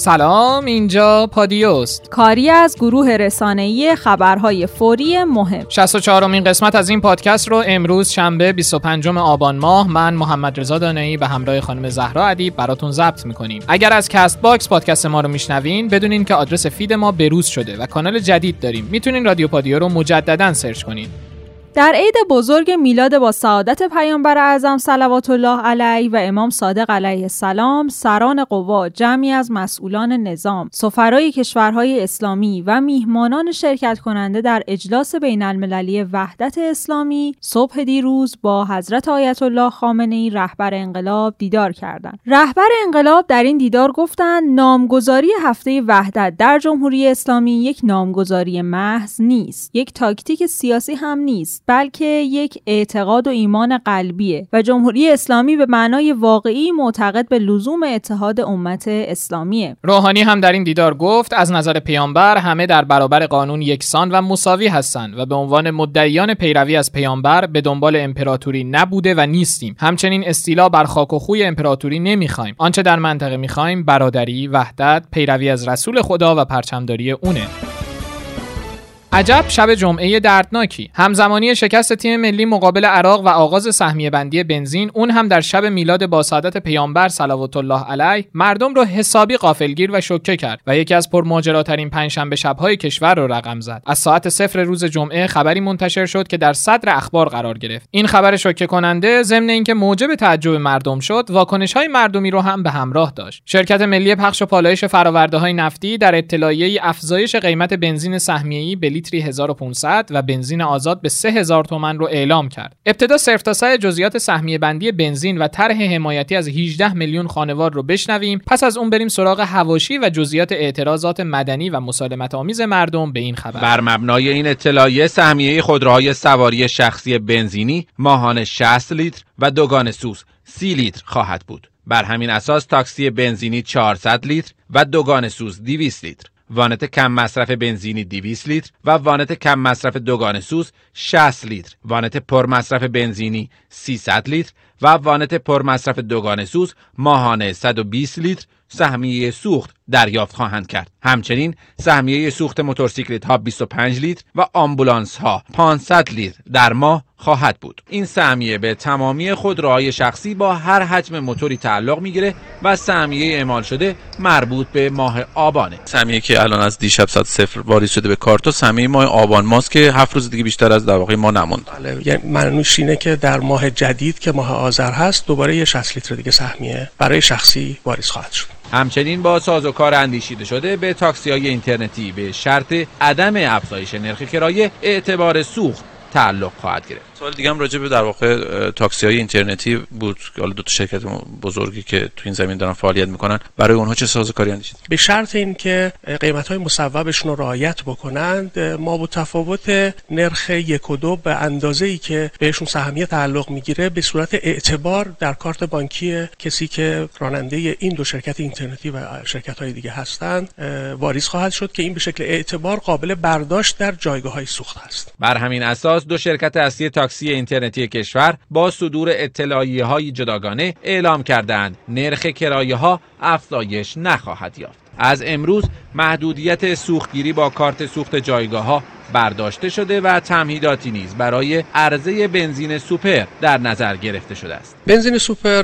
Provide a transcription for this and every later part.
سلام اینجا پادیوست. کاری از گروه رسانه‌ای خبرهای فوری مهم. 64 امین قسمت از این پادکست رو امروز شنبه 25 آبان ماه من محمد رضا دانایی به همراه خانم زهرا ادیب براتون ضبط می‌کنیم. اگر از Castbox پادکست ما رو میشنوین بدونین که آدرس feed ما بروز شده و کانال جدید داریم. می‌تونین رادیو پادیو رو مجددا search کنین. در عید بزرگ میلاد با سعادت پیامبر اعظم صلوات الله علیه و امام صادق علیه السلام سران قوا جمعی از مسئولان نظام سفرای کشورهای اسلامی و میهمانان شرکت کننده در اجلاس بین المللی وحدت اسلامی صبح دیروز با حضرت آیت الله خامنه ای رهبر انقلاب دیدار کردند. رهبر انقلاب در این دیدار گفتند نامگذاری هفته وحدت در جمهوری اسلامی یک نامگذاری محض نیست یک تاکتیک سیاسی هم نیست. بلکه یک اعتقاد و ایمان قلبیه و جمهوری اسلامی به معنای واقعی معتقد به لزوم اتحاد امت اسلامیه. روحانی هم در این دیدار گفت از نظر پیامبر همه در برابر قانون یکسان و مساوی هستند و به عنوان مدعیان پیروی از پیامبر به دنبال امپراتوری نبوده و نیستیم. همچنین استیلا بر خاک و خوی امپراتوری نمی‌خوایم. آنچه در منطقه می‌خوایم برادری وحدت پیروی از رسول خدا و پرچمداری اونه. عجب شب جمعه دردناکی. همزمانی شکست تیم ملی مقابل عراق و آغاز سهمیه بندی بنزین اون هم در شب میلاد با سعادت پیامبر صلوات الله علیه مردم رو حسابی غافلگیر و شوکه کرد و یکی از پرماجراترین پنجشنبه شبهای کشور رو رقم زد. از ساعت صفر روز جمعه خبری منتشر شد که در صدر اخبار قرار گرفت. این خبر شوکه کننده ضمن اینکه موجب تعجب مردم شد واکنش های مردمی رو هم به همراه داشت. شرکت ملی پخش و پالایش فراورده های نفتی در اطلاعیه افزایش قیمت بنزین سهمیه‌ای لیتری 1500 و بنزین آزاد به 3000 تومن رو اعلام کرد. ابتدا صرف تا جزئیات سهمیه بندی بنزین و طرح حمایتی از 18 میلیون خانوار رو بشنویم پس از اون بریم سراغ حواشی و جزئیات اعتراضات مدنی و مسالمت آمیز مردم به این خبر. بر مبنای این اطلاعیه سهمیه خودروهای سواری شخصی بنزینی ماهانه 60 لیتر و دوگانه سوز 30 لیتر خواهد بود. بر همین اساس تاکسی بنزینی 400 لیتر و دوگانه سوز 200 لیتر وانت کم مصرف بنزینی 200 لیتر و وانت کم مصرف دوگانه سوز 60 لیتر. وانت پر مصرف بنزینی 300 لیتر و وانت پر مصرف دوگان سوز ماهانه 120 لیتر سهمیه سوخت دریافت خواهند کرد. همچنین سهمیه سوخت موتورسیکلت ها 25 لیتر و آمبولانس ها 500 لیتر در ماه خواهد بود. این سهمیه به تمامی خودروهای شخصی با هر حجم موتوری تعلق می‌گیره و سهمیه اعمال شده مربوط به ماه آبانه. سهمیه که الان از دیشب ساعت صفر واریز شده به کارتو سهمیه ماه آبان ماست که هفت روز دیگه بیشتر از در واقع ما نموند. بله یعنی معنیش اینه که در ماه جدید که ماه آذر هست دوباره یه 60 لیتر دیگه سهمیه برای شخصی واریز خواهد شد. همچنین با سازوکار اندیشیده شده به تاکسی های اینترنتی به شرط عدم افزایش نرخ کرایه اعتبار سوخت تعلق خواهد گرفت. سوال دیگه هم راجع به در واقع تاکسی های اینترنتی بود. که حالا دو تا شرکت بزرگی که تو این زمین دارن فعالیت می‌کنن. برای اونها چه سازوکاری اندیشید؟ به شرط اینکه قیمت های مصوبشون رو رعایت بکنند ما با تفاوت نرخ یک و دو به اندازه ای که بهشون سهمیه تعلق می‌گیره به صورت اعتبار در کارت بانکی کسی که راننده این دو شرکت اینترنتی و شرکت های دیگه هستند واریز خواهد شد که این به شکل اعتبار قابل برداشت در جایگاه های سوخت هست. بر همین اساس دو شرکت اصلی تاکسی اینترنتی کشور با صدور اطلاعیه های جداگانه اعلام کردند. نرخ کرایه ها افزایش نخواهد یافت. از امروز محدودیت سوختگیری با کارت سوخت جایگاه ها برداشته شده و تمهیداتی نیز برای عرضه بنزین سوپر در نظر گرفته شده است. بنزین سوپر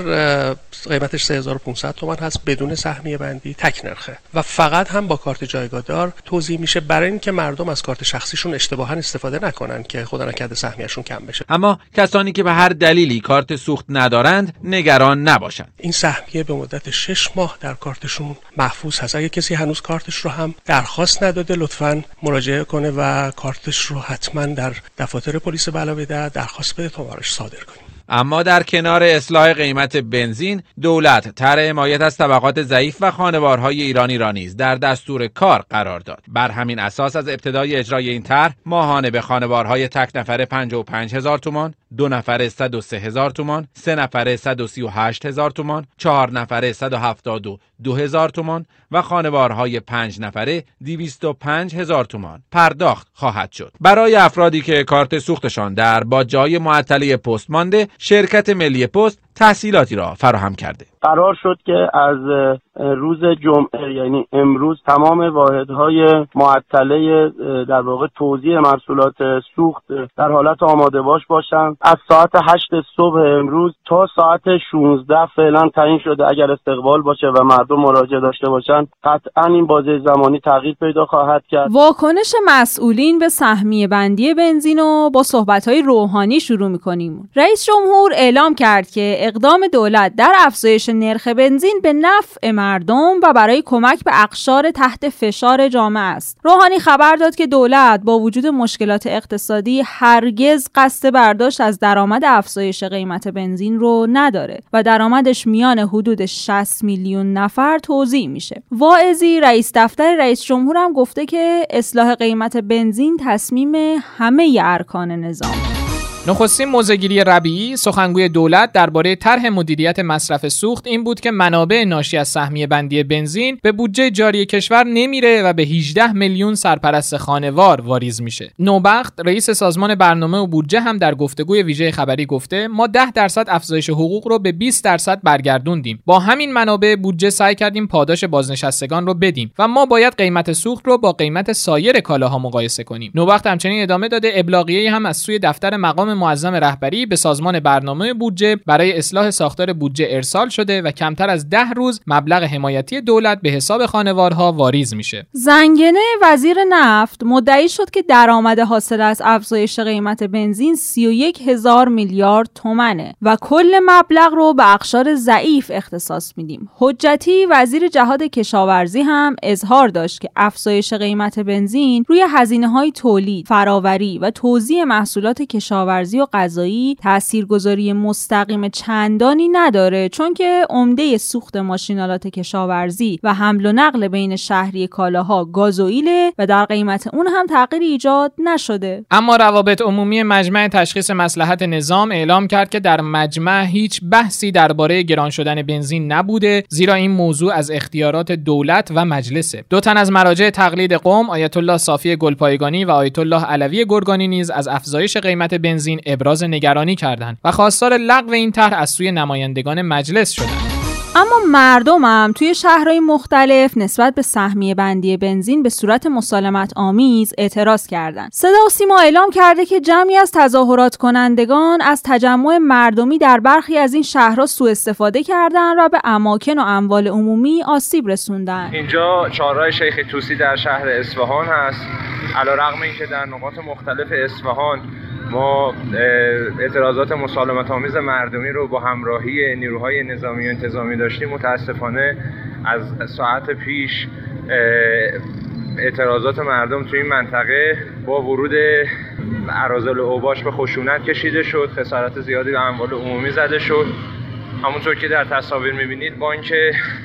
قیمتش 3500 تومان هست بدون سهمیه بندی تک نرخه. و فقط هم با کارت جایگاهدار توضیح میشه برای اینکه مردم از کارت شخصیشون اشتباها استفاده نکنن که خدا نکرده سهمیهشون کم بشه. اما کسانی که به هر دلیلی کارت سوخت ندارند نگران نباشند. این سهمیه به مدت 6 ماه در کارتشون محفوظ هست. اگه کسی هنوز کارتش رو هم درخواست نداده لطفا مراجعه کنه و کارتش رو حتما در دفاتر پلیس بلا درخواست بده تا صادر کنیم. اما در کنار اصلاح قیمت بنزین دولت طرح حمایت از طبقات ضعیف و خانوارهای ایرانی را نیز در دستور کار قرار داد. بر همین اساس از ابتدای اجرای این طرح ماهانه به خانوارهای تک نفره 55 هزار تومان دو نفره 103 هزار تومان سه نفره 138 هزار تومان چهار نفره 172 هزار تومان و خانوارهای پنج نفره 205 هزار تومان پرداخت خواهد شد. برای افرادی که کارت سوختشان در با جای معطلی پست مانده شرکت ملی پست تحصیلاتی را فراهم کرده. قرار شد که از روز جمعه یعنی امروز تمام واحدهای معطله در واقع توزیع محصولات سوخت در حالت آماده باش باشند از ساعت 8 صبح امروز تا ساعت 16 فعلا تعیین شده. اگر استقبال باشه و مردم مراجعه داشته باشند قطعا این بازه زمانی تغییر پیدا خواهد کرد. واکنش مسئولین به سهمیه بندی بنزین و با صحبت‌های روحانی شروع می‌کنیم. رئیس جمهور اعلام کرد که اقدام دولت در افزایش نرخ بنزین به نفع مردم و برای کمک به اقشار تحت فشار جامعه است. روحانی خبر داد که دولت با وجود مشکلات اقتصادی هرگز قصد برداشت از درآمد افزایش قیمت بنزین رو نداره و درآمدش میان حدود 60 میلیون نفر توضیح میشه. واعظی رئیس دفتر رئیس جمهور هم گفته که اصلاح قیمت بنزین تصمیم همه ارکان نظام. نخستین موزگیری ربیعی سخنگوی دولت درباره طرح مدیریت مصرف سوخت این بود که منابع ناشی از سهمیه بندی بنزین به بودجه جاری کشور نمیره و به 18 میلیون سرپرست خانوار واریز میشه. نوبخت رئیس سازمان برنامه و بودجه هم در گفتگوی ویژه خبری گفته ما 10 درصد افزایش حقوق رو به 20 درصد برگردوندیم. با همین منابع بودجه سعی کردیم پاداش بازنشستگان رو بدیم و ما باید قیمت سوخت رو با قیمت سایر کالاها مقایسه کنیم. نوبخت همچنین ادامه داده ابلاغیه هم از سوی دفتر مقام معظم رهبری به سازمان برنامه بودجه برای اصلاح ساختار بودجه ارسال شده و کمتر از ده روز مبلغ حمایتی دولت به حساب خانوارها واریز میشه. زنگنه وزیر نفت مدعی شد که درآمد حاصل از افزایش قیمت بنزین 31 هزار میلیارد تومنه و کل مبلغ رو به اقشار ضعیف اختصاص میدیم. حجتی وزیر جهاد کشاورزی هم اظهار داشت که افزایش قیمت بنزین روی هزینه های تولید، فراوری و توزیع محصولات کشاورزی و غذایی تاثیرگذاری مستقیم چندانی نداره چون که عمده سوخت ماشینالات کشاورزی و حمل و نقل بین شهری کالاها گازوئیل و در قیمت اون هم تغییر ایجاد نشده. اما روابط عمومی مجمع تشخیص مسلحت نظام اعلام کرد که در مجمع هیچ بحثی درباره گران شدن بنزین نبوده زیرا این موضوع از اختیارات دولت و مجلسه. دو تن از مراجع تقلید قوم آیت الله صافی گلپایگانی و آیت الله علوی گرگانی نیز از افزایش قیمت بنزین ابراز نگرانی کردند و خواستار لغو این طرح از سوی نمایندگان مجلس شدند. اما مردمم توی شهرهای مختلف نسبت به سهمیه بندی بنزین به صورت مسالمت آمیز اعتراض کردند. صدا و سیما اعلام کرده که جمعی از تظاهرات کنندگان از تجمع مردمی در برخی از این شهرها سوء استفاده کردند و به اماکن و اموال عمومی آسیب رسوندن. اینجا چهارراه شیخ توسی در شهر اصفهان هست. علیرغم اینکه در نقاط مختلف اصفهان ما اعتراضات مسالمت آمیز مردمی رو با همراهی نیروهای نظامی و انتظامی داشتیم. متاسفانه از ساعت پیش اعتراضات مردم توی این منطقه با ورود عرازل اوباش به خشونت کشیده شد. خسارت زیادی به اموال عمومی زده شد. همونطور که در تصاویر می‌بینید بانک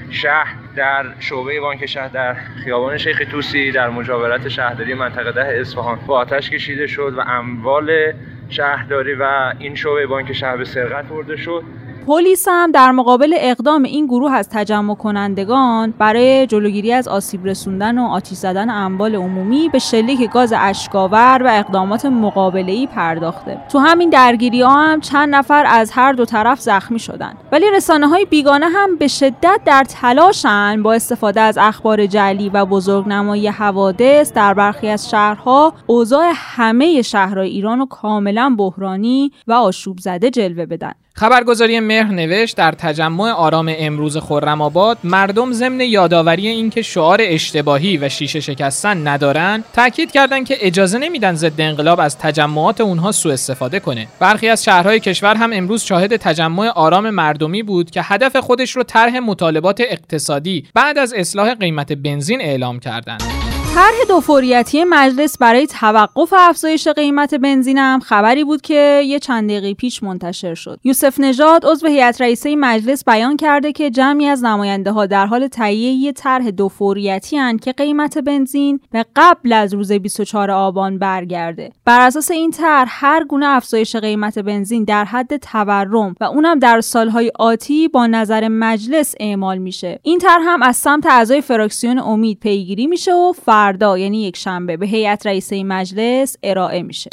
شهر در شعبه بانک شهر در خیابان شیخ توسی در مجاورت شهرداری منطقه ده اصفهان. با آتش کشیده شد و اموال شهرداری و این شعبه بانک شهر به سرقت برده شد. پلیس هم در مقابل اقدام این گروه از تجمع کنندگان برای جلوگیری از آسیب رسوندن و آتیش زدن اموال عمومی به شلیک گاز اشکاور و اقدامات مقابله ای پرداخته. تو همین درگیری ها هم چند نفر از هر دو طرف زخمی شدن. ولی رسانه های بیگانه هم به شدت در تلاشن با استفاده از اخبار جلی و بزرگنمایی حوادث در برخی از شهرها اوضاع همه شهرهای ایران رو کاملا بحرانی و آشوب زده جلوه بدن. خبرگزاری مهر نوشت در تجمع آرام امروز خرم آباد مردم ضمن یادآوری اینکه شعار اشتباهی و شیشه شکستن ندارن تاکید کردند که اجازه نمیدن ضد انقلاب از تجمعات اونها سوء استفاده کنه. برخی از شهرهای کشور هم امروز شاهد تجمع آرام مردمی بود که هدف خودش رو طرح مطالبات اقتصادی بعد از اصلاح قیمت بنزین اعلام کردند. طرح دو فوریتی مجلس برای توقف افزایش قیمت بنزین هم خبری بود که یه چند دقیقه پیش منتشر شد. یوسف نژاد عضو هیئت رئیسه مجلس بیان کرده که جمعی از نماینده ها در حال تهیه یه طرح دو فوریتی هن که قیمت بنزین به قبل از روز 24 آبان برگرده. بر اساس این طرح هر گونه افزایش قیمت بنزین در حد تورم و اونم در سالهای آتی با نظر مجلس اعمال میشه. این طرح هم از سمت اعضای فراکسیون امید پیگیری میشه و فردا یعنی یک شنبه به هیئت رئیسه مجلس ارائه میشه.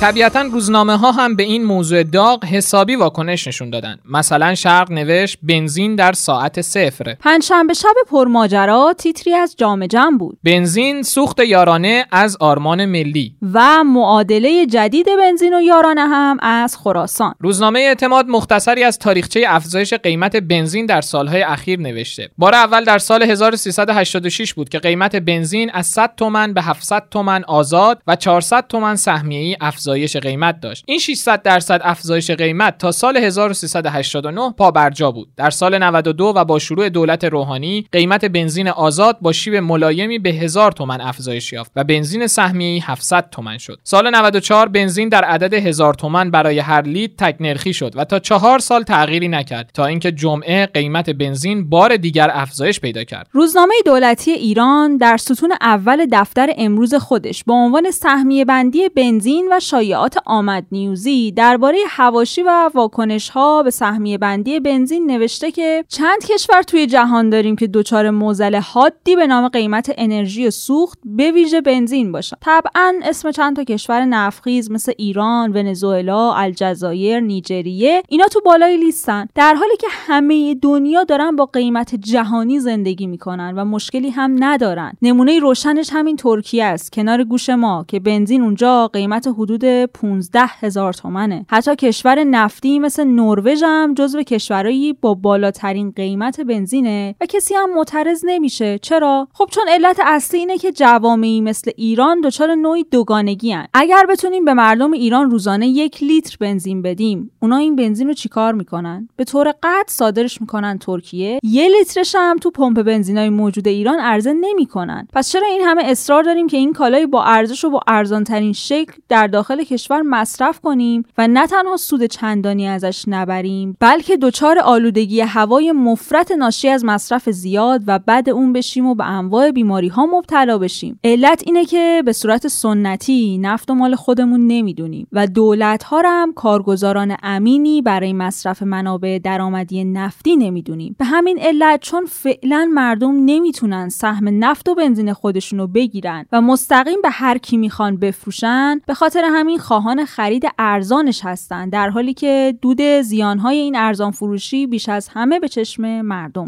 طبیعتا روزنامه ها هم به این موضوع داغ حسابی واکنش نشون دادن. مثلا شرق نوشت بنزین در ساعت صفر پنجشنبه شب پرماجرا تیتری از جام جم بود. بنزین سوخت یارانه از آرمان ملی. و معادله جدید بنزین و یارانه هم از خراسان. روزنامه اعتماد مختصری از تاریخچه افزایش قیمت بنزین در سالهای اخیر نوشته. بار اول در سال 1386 بود که قیمت بنزین از 100 تومن به 700 تومن آزاد و 400 تومن سهمیه‌ای افزایش قیمت داشت. این 600 درصد افزایش قیمت تا سال 1389 پا برجا بود. در سال 92 و با شروع دولت روحانی قیمت بنزین آزاد با شیب ملایمی به 1000 تومن افزایش یافت و بنزین سهمیه‌ای 700 تومن شد. سال 94 بنزین در عدد 1000 تومن برای هر لیتر تک نرخی شد و تا چهار سال تغییری نکرد تا اینکه جمعه قیمت بنزین بار دیگر افزایش پیدا کرد. روزنامه دولتی ایران در ستون اول دفتر امروز خودش با عنوان سهمیه بندی بنزین و شایعات آمد نیوزی درباره هواشی و واکنش ها به سهمیه بندی بنزین نوشته که چند کشور توی جهان داریم که دچار موزل حادی به نام قیمت انرژی سوخت به ویژه بنزین باشن. طبعا اسم چند تا کشور نفخیز مثل ایران، ونزوئلا، الجزایر، نیجریه اینا تو بالای لیستن. در حالی که همه دنیا دارن با قیمت جهانی زندگی می‌کنن و مشکلی هم ندارن. نمونه روشنش همین ترکیه است. کنار گوش ما که بنزین اونجا قیمت حدود 15 هزار تومنه. حتی کشور نفتی مثل نروژ هم جزو کشورهایی با بالاترین قیمت بنزینه و کسی هم معترض نمیشه. چرا؟ خب چون علت اصلی اینه که جوامعی مثل ایران دچار نوعی دوگانگی هن. اگر بتونیم به مردم ایران روزانه یک لیتر بنزین بدیم اونا این بنزین رو چیکار می‌کنن؟ به طور قطع صادرش می‌کنن ترکیه. یه لیترش هم تو پمپ بنزینای موجود ایران عرضه نمی‌کنن. پس چرا این همه اصرار داریم که این کالای با ارزش و با ارزان ترین شکل در داخل کشور مصرف کنیم و نه تنها سود چندانی ازش نبریم بلکه دچار آلودگی هوای مفرط ناشی از مصرف زیاد و بعد اون بشیم و به انواع بیماری ها مبتلا بشیم. علت اینه که به صورت سنتی نفت و مال خودمون نمی‌دونیم و دولت ها هم کارگزاران امینی برای مصرف منابع درآمدی نفتی نمی‌دونیم. به همین علت چون فعلا مردم نمی‌تونن سهم نفت و بنزین خودشون رو بگیرن و مستقیم به هر کی می‌خوان بفروشن به خاطر همین خواهان خرید ارزانش هستن در حالی که دود زیانهای این ارزان فروشی بیش از همه به چشم مردم.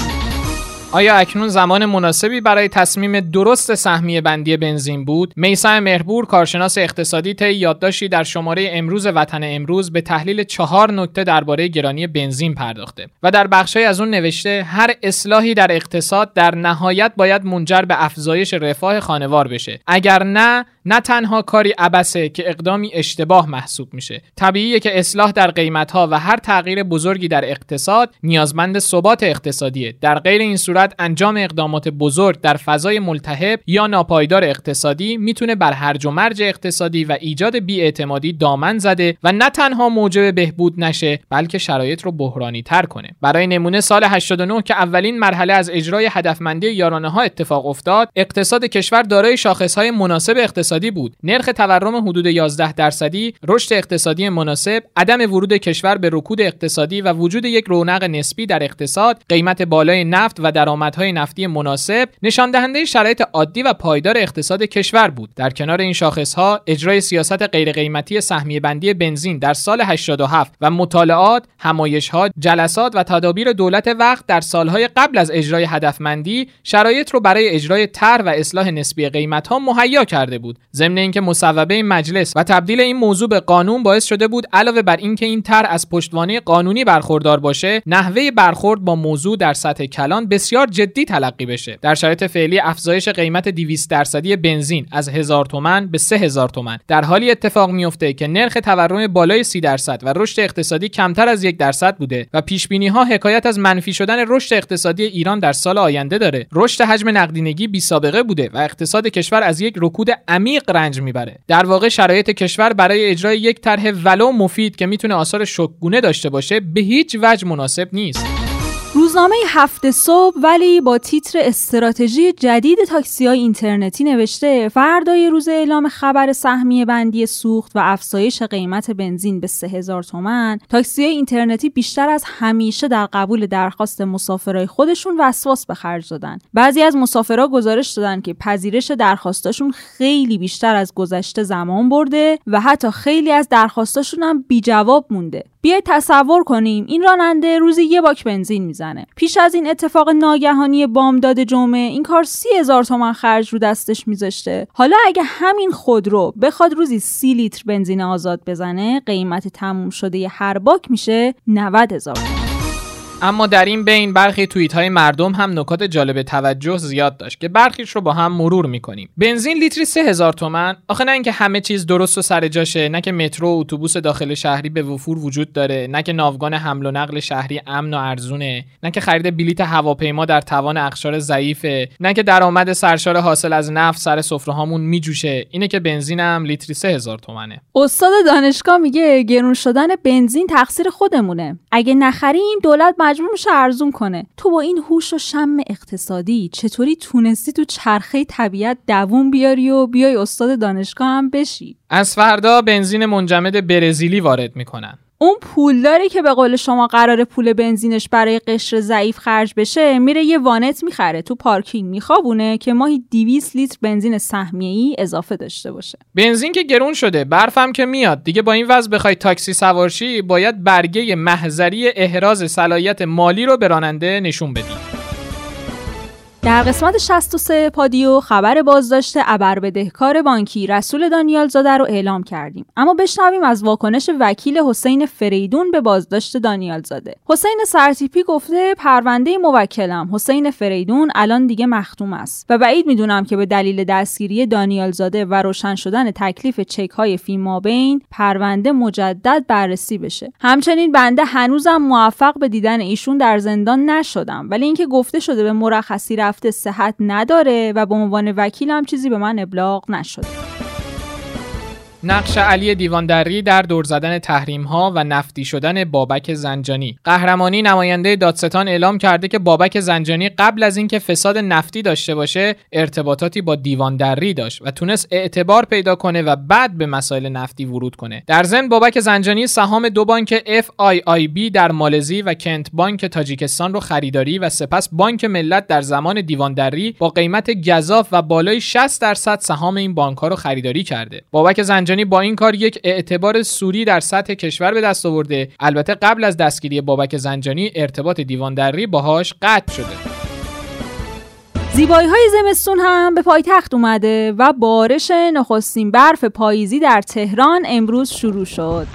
آیا اکنون زمان مناسبی برای تصمیم درست سهمیه بندی بنزین بود؟ میسم مهربور کارشناس اقتصادی طی یادداشتی در شماره امروز وطن امروز به تحلیل چهار نکته درباره گرانی بنزین پرداخته و در بخشی از اون نوشته هر اصلاحی در اقتصاد در نهایت باید منجر به افزایش رفاه خانوار بشه. اگر نه نه تنها کاری عبسه که اقدامی اشتباه محسوب میشه. طبیعیه که اصلاح در قیمت ها و هر تغییر بزرگی در اقتصاد نیازمند ثبات اقتصادیه. در غیر این صورت انجام اقدامات بزرگ در فضای ملتهب یا ناپایدار اقتصادی می‌تونه بر هرج و مرج اقتصادی و ایجاد بیاعتمادی دامن زده و نه تنها موجب بهبود نشه بلکه شرایط رو بحرانی تر کنه. برای نمونه سال 89 که اولین مرحله از اجرای هدفمندی یارانه ها اتفاق افتاد اقتصاد کشور دارای شاخص های مناسب اقتصادی بود. نرخ تورم حدود 11 درصدی رشد اقتصادی مناسب عدم ورود کشور به رکود اقتصادی و وجود یک رونق نسبی در اقتصاد قیمت بالای نفت و درآمدهای نفتی مناسب نشان دهنده شرایط عادی و پایدار اقتصاد کشور بود. در کنار این شاخص ها اجرای سیاست غیر قیمتی سهمیه بندی بنزین در سال 87 و مطالعات همایش ها جلسات و تدابیر دولت وقت در سالهای قبل از اجرای هدفمندی شرایط رو برای اجرای طرح و اصلاح نسبی قیمت ها مهیا کرده بود. ضمن اینکه مصوبه مجلس و تبدیل این موضوع به قانون باعث شده بود علاوه بر اینکه این طرح از پشتوانه قانونی برخوردار باشه نحوه برخورد با موضوع در سطح کلان بسیار جدی تلقی بشه. در شرایط فعلی افزایش قیمت 200 درصدی بنزین از 1000 تومان به 3000 تومان در حالی اتفاق میفته که نرخ تورم بالای 30 درصد و رشد اقتصادی کمتر از یک درصد بوده و پیش بینی ها حکایت از منفی شدن رشد اقتصادی ایران در سال آینده داره. رشد حجم نقدینگی بی سابقه بوده و اقتصاد کشور از یک رکود عمیق رنج می‌بره. در واقع شرایط کشور برای اجرای یک طرح ولو مفید که می‌تونه آثار شکگونه داشته باشه به هیچ وجه مناسب نیست. روزنامه هفته صبح ولی با تیتر استراتژی جدید تاکسی های اینترنتی نوشته فردای روز اعلام خبر سهمیه بندی سوخت و افزایش قیمت بنزین به 3000 تومن تاکسی های اینترنتی بیشتر از همیشه در قبول درخواست مسافرای خودشون وسواس به خرج دادن. بعضی از مسافرها گزارش دادن که پذیرش درخواستاشون خیلی بیشتر از گذشته زمان برده و حتی خیلی از درخواستاشون هم بی جواب مونده. بیاید تصور کنیم این راننده روزی یه باک بنزین می‌زنه. پیش از این اتفاق ناگهانی بامداد جمعه این کار سی هزار تومن خرج رو دستش میذاشته. حالا اگه همین خودرو بخواد روزی سی لیتر بنزین آزاد بزنه قیمت تموم شده ی هر باک میشه 90 هزار تومن اما در این بین برخی توییت های مردم هم نکات جالب توجه زیاد داشت که برخیش رو با هم مرور می‌کنیم. بنزین لیتری 3000 تومن؟ آخه نه اینکه همه چیز درست و سر جاشه نه که مترو و اتوبوس داخل شهری به وفور وجود داره نه که ناوگان حمل و نقل شهری امن و ارزونه نه که خرید بلیت هواپیما در توان اقشار ضعیفه نه که درآمد سرشار حاصل از نفت سر سفره هامون میجوشه. اینه که بنزین هم لیتری 3000 تومنه. استاد دانشگاه میگه گرون شدن بنزین تقصیر خودمونه. اگه نخریم دولت مجبور میشه ارزون کنه. تو با این هوش و شم اقتصادی چطوری تونستی تو چرخه طبیعت دووم بیاری و بیای استاد دانشگاه هم بشی؟ از فردا بنزین منجمد برزیلی وارد می‌کنن. اون پولداری که به قول شما قرار پول بنزینش برای قشر ضعیف خرج بشه میره یه وانت می‌خره تو پارکینگ میخوابونه که ماهی 200 لیتر بنزین سهمیه ای اضافه داشته باشه. بنزین که گرون شده برفم که میاد. دیگه با این وضع بخوای تاکسی سوارشی باید برگه محضری احراز صلاحیت مالی رو به راننده نشون بدی. در قسمت 63 پادیو خبر بازداشت ابر بدهکار بانکی رسول دانیال زاده رو اعلام کردیم. اما بشنویم از واکنش وکیل حسین فریدون به بازداشت دانیال زاده. حسین سرتیپی گفته پرونده موکلم حسین فریدون الان دیگه مختوم است و بعید می‌دونم که به دلیل دستگیری دانیال زاده و روشن شدن تکلیف چک های فی بین پرونده مجدد بررسی بشه. همچنین بنده هنوزم موفق به دیدن ایشون در زندان نشدم ولی اینکه گفته شده به مرخصی رفته صحت نداره و به عنوان وکیل هم چیزی به من ابلاغ نشده. نقش علی دیواندری در دور زدن تحریم ها و نفتی شدن بابک زنجانی. قهرمانی نماینده دادستان اعلام کرده که بابک زنجانی قبل از اینکه فساد نفتی داشته باشه ارتباطاتی با دیواندری داشت و تونست اعتبار پیدا کنه و بعد به مسائل نفتی ورود کنه. در ضمن بابک زنجانی سهام دو بانک FIIB در مالزی و کنت بانک تاجیکستان رو خریداری و سپس بانک ملت در زمان دیواندری با قیمت گزاف و بالای 60 درصد سهام این بانک ها رو خریداری کرده. بابک زنجانی زنجانی با این کار یک اعتبار سوری در سطح کشور به دست آورده. البته قبل از دستگیری بابک زنجانی ارتباط دیواندری باهاش قطع شده. زیبایی های زمستون هم به پایتخت اومده و بارش نخستین برف پاییزی در تهران امروز شروع شد.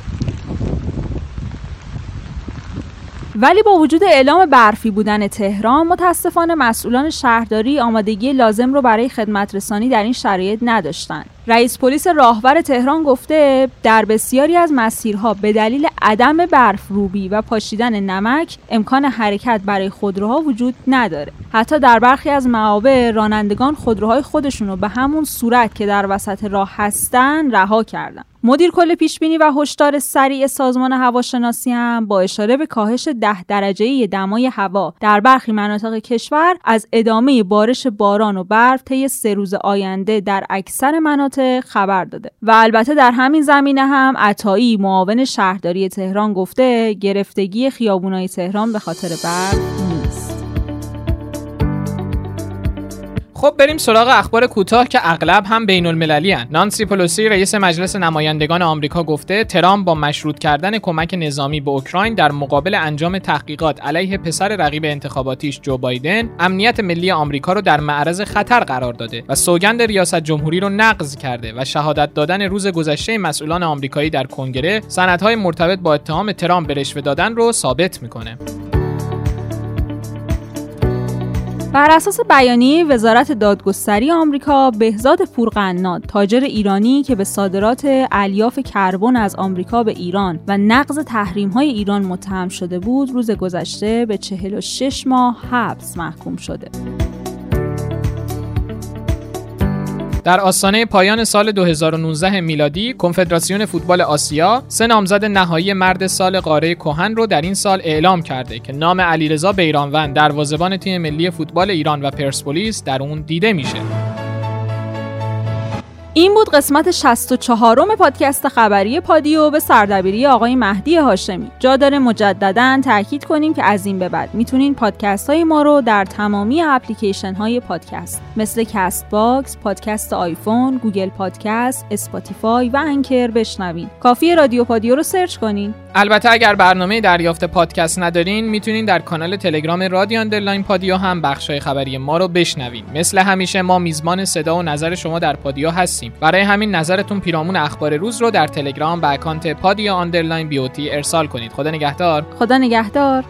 ولی با وجود اعلام برفی بودن تهران متاسفانه مسئولان شهرداری آمادگی لازم رو برای خدمت رسانی در این شرایط نداشتند. رئیس پلیس راهور تهران گفته در بسیاری از مسیرها به دلیل عدم برف روبی و پاشیدن نمک امکان حرکت برای خودروها وجود نداره حتی در برخی از معابر رانندگان خودروهای خودشون رو به همون صورت که در وسط راه هستن رها کردن مدیر کل پیش بینی و هشدار سریع سازمان هواشناسی هم با اشاره به کاهش ده درجه دمای هوا در برخی مناطق کشور از ادامه بارش باران و برف طی سه روز آینده در اکثر مناطق خبر داده. و البته در همین زمینه هم عطایی معاون شهرداری تهران گفته گرفتگی خیابونای تهران به خاطر برف خب بریم سراغ اخبار کوتاه که اغلب هم بین المللی هن. نانسی پلوسی رئیس مجلس نمایندگان آمریکا گفته ترامپ با مشروط کردن کمک نظامی به اوکراین در مقابل انجام تحقیقات علیه پسر رقیب انتخاباتیش جو بایدن امنیت ملی آمریکا رو در معرض خطر قرار داده و سوگند ریاست جمهوری رو نقض کرده و شهادت دادن روز گذشته مسئولان آمریکایی در کنگره سندهای مرتبط با اتهام ترامپ به رشوه دادن رو ثابت می‌کنه. بر اساس بیانیه وزارت دادگستری آمریکا بهزاد پورقناد تاجر ایرانی که به صادرات الیاف کربن از آمریکا به ایران و نقض تحریم های ایران متهم شده بود روز گذشته به 46 ماه حبس محکوم شده. در آستانه پایان سال 2019 میلادی کنفدراسیون فوتبال آسیا سه نامزد نهایی مرد سال قاره کهن رو در این سال اعلام کرده که نام علیرضا بیرانوند دروازه‌بان تیم ملی فوتبال ایران و پرسپولیس در اون دیده میشه. این بود قسمت 64 م پادکست خبری پادیو به سردبیری آقای مهدی هاشمی. جا داره مجددا تاکید کنیم که از این به بعد می‌تونین پادکست های ما رو در تمامی اپلیکیشن های پادکست مثل Castbox، پادکست آیفون، Google Podcast، Spotify و Anchor بشنوین. کافی رادیو پادیو رو search کنین. البته اگر برنامه دریافت پادکست ندارین می‌تونین در کانال تلگرام رادیو underline پادیو هم بخشای خبری ما رو بشنوین. مثل همیشه ما میزبان صدا و نظر شما در پادیو هستیم. برای همین نظرتون پیرامون اخبار روز رو در تلگرام به اکانت پادیو underline بیوتی ارسال کنید. خدا نگهدار. خدا نگهدار.